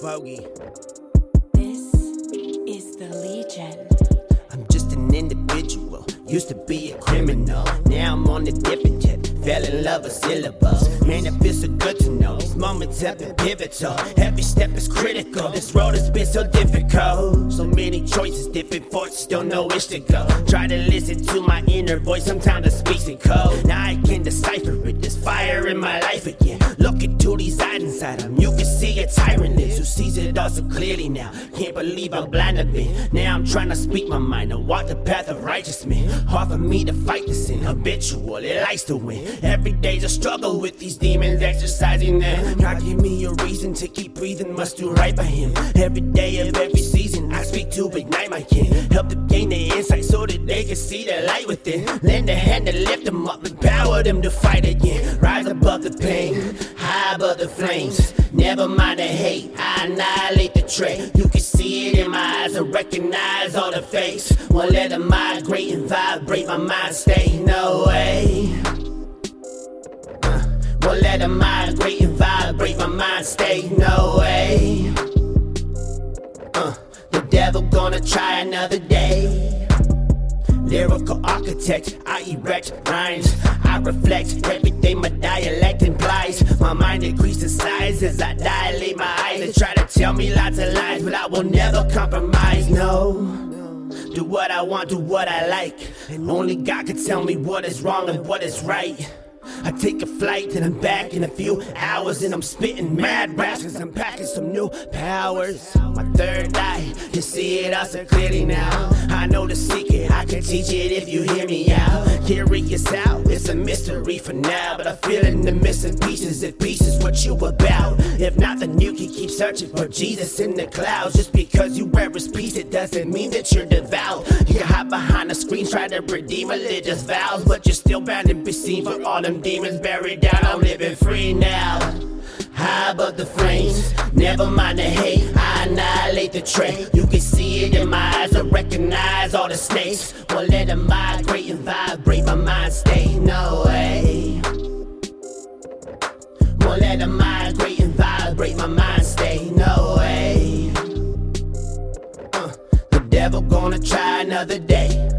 Foggy. This is the Legion. I'm just an individual, used to be a criminal. Now I'm on a different tip, fell in love with syllables. Man, it feels so good to know these moments have been pivotal. Every step is critical, this road has been so difficult. So many choices, different forces, don't know which to go. Try to listen to my inner voice, sometimes it speaks in code. Now I can decipher it, there's fire in my life again. Tyrant is who sees it all so clearly now. Can't believe I'm blind to me. Now I'm trying to speak my mind and walk the path of righteousness. Hard for me to fight this sin, habitual, it likes to win. Every day's a struggle with these demons exercising them. God give me a reason to keep breathing, must do right by Him. Every day of every season, I speak to ignite my kin. Help them gain the insight so that they can see the light within. Lend a hand to lift them up, empower them to fight again. Rise above the pain, high above the flames. Never mind the hate, I annihilate the trait. You can see it in my eyes and recognize all the fakes. Won't let them migrate and vibrate my mind state. No way. Uh, won't let them migrate and vibrate my mind state. No way. Uh, the devil gonna try another day. Lyrical architect, I erect rhymes. I reflect everything my dialect implies. My mind increases size as I dilate my eyes. They try to tell me lots of lies, but I will never compromise. No. Do what I want, do what I like. And only God can tell me what is wrong and what is right. I take a flight and I'm back in a few hours and I'm spitting mad raps cause I'm packing some new powers. My third eye, you see it all so clearly now. I know the secret, I can teach it if you hear me out. Curious out, it's a mystery for now, but I feel in the missing pieces. If peace is what you about, if not, then you can keep searching for Jesus in the clouds. Just because you wear his piece, it doesn't mean that you're devout. You can hide behind the screen, try to redeem religious vows, but you're still bound to be seen for all them demons buried down. I'm living free now. High above the flames, never mind the hate. I annihilate the trait. You can see it in my eyes, I recognize all the snakes. Won't let them migrate and vibrate my mind state. No way. Won't let them migrate and vibrate my mind state. No way. Uh, the devil gonna try another day.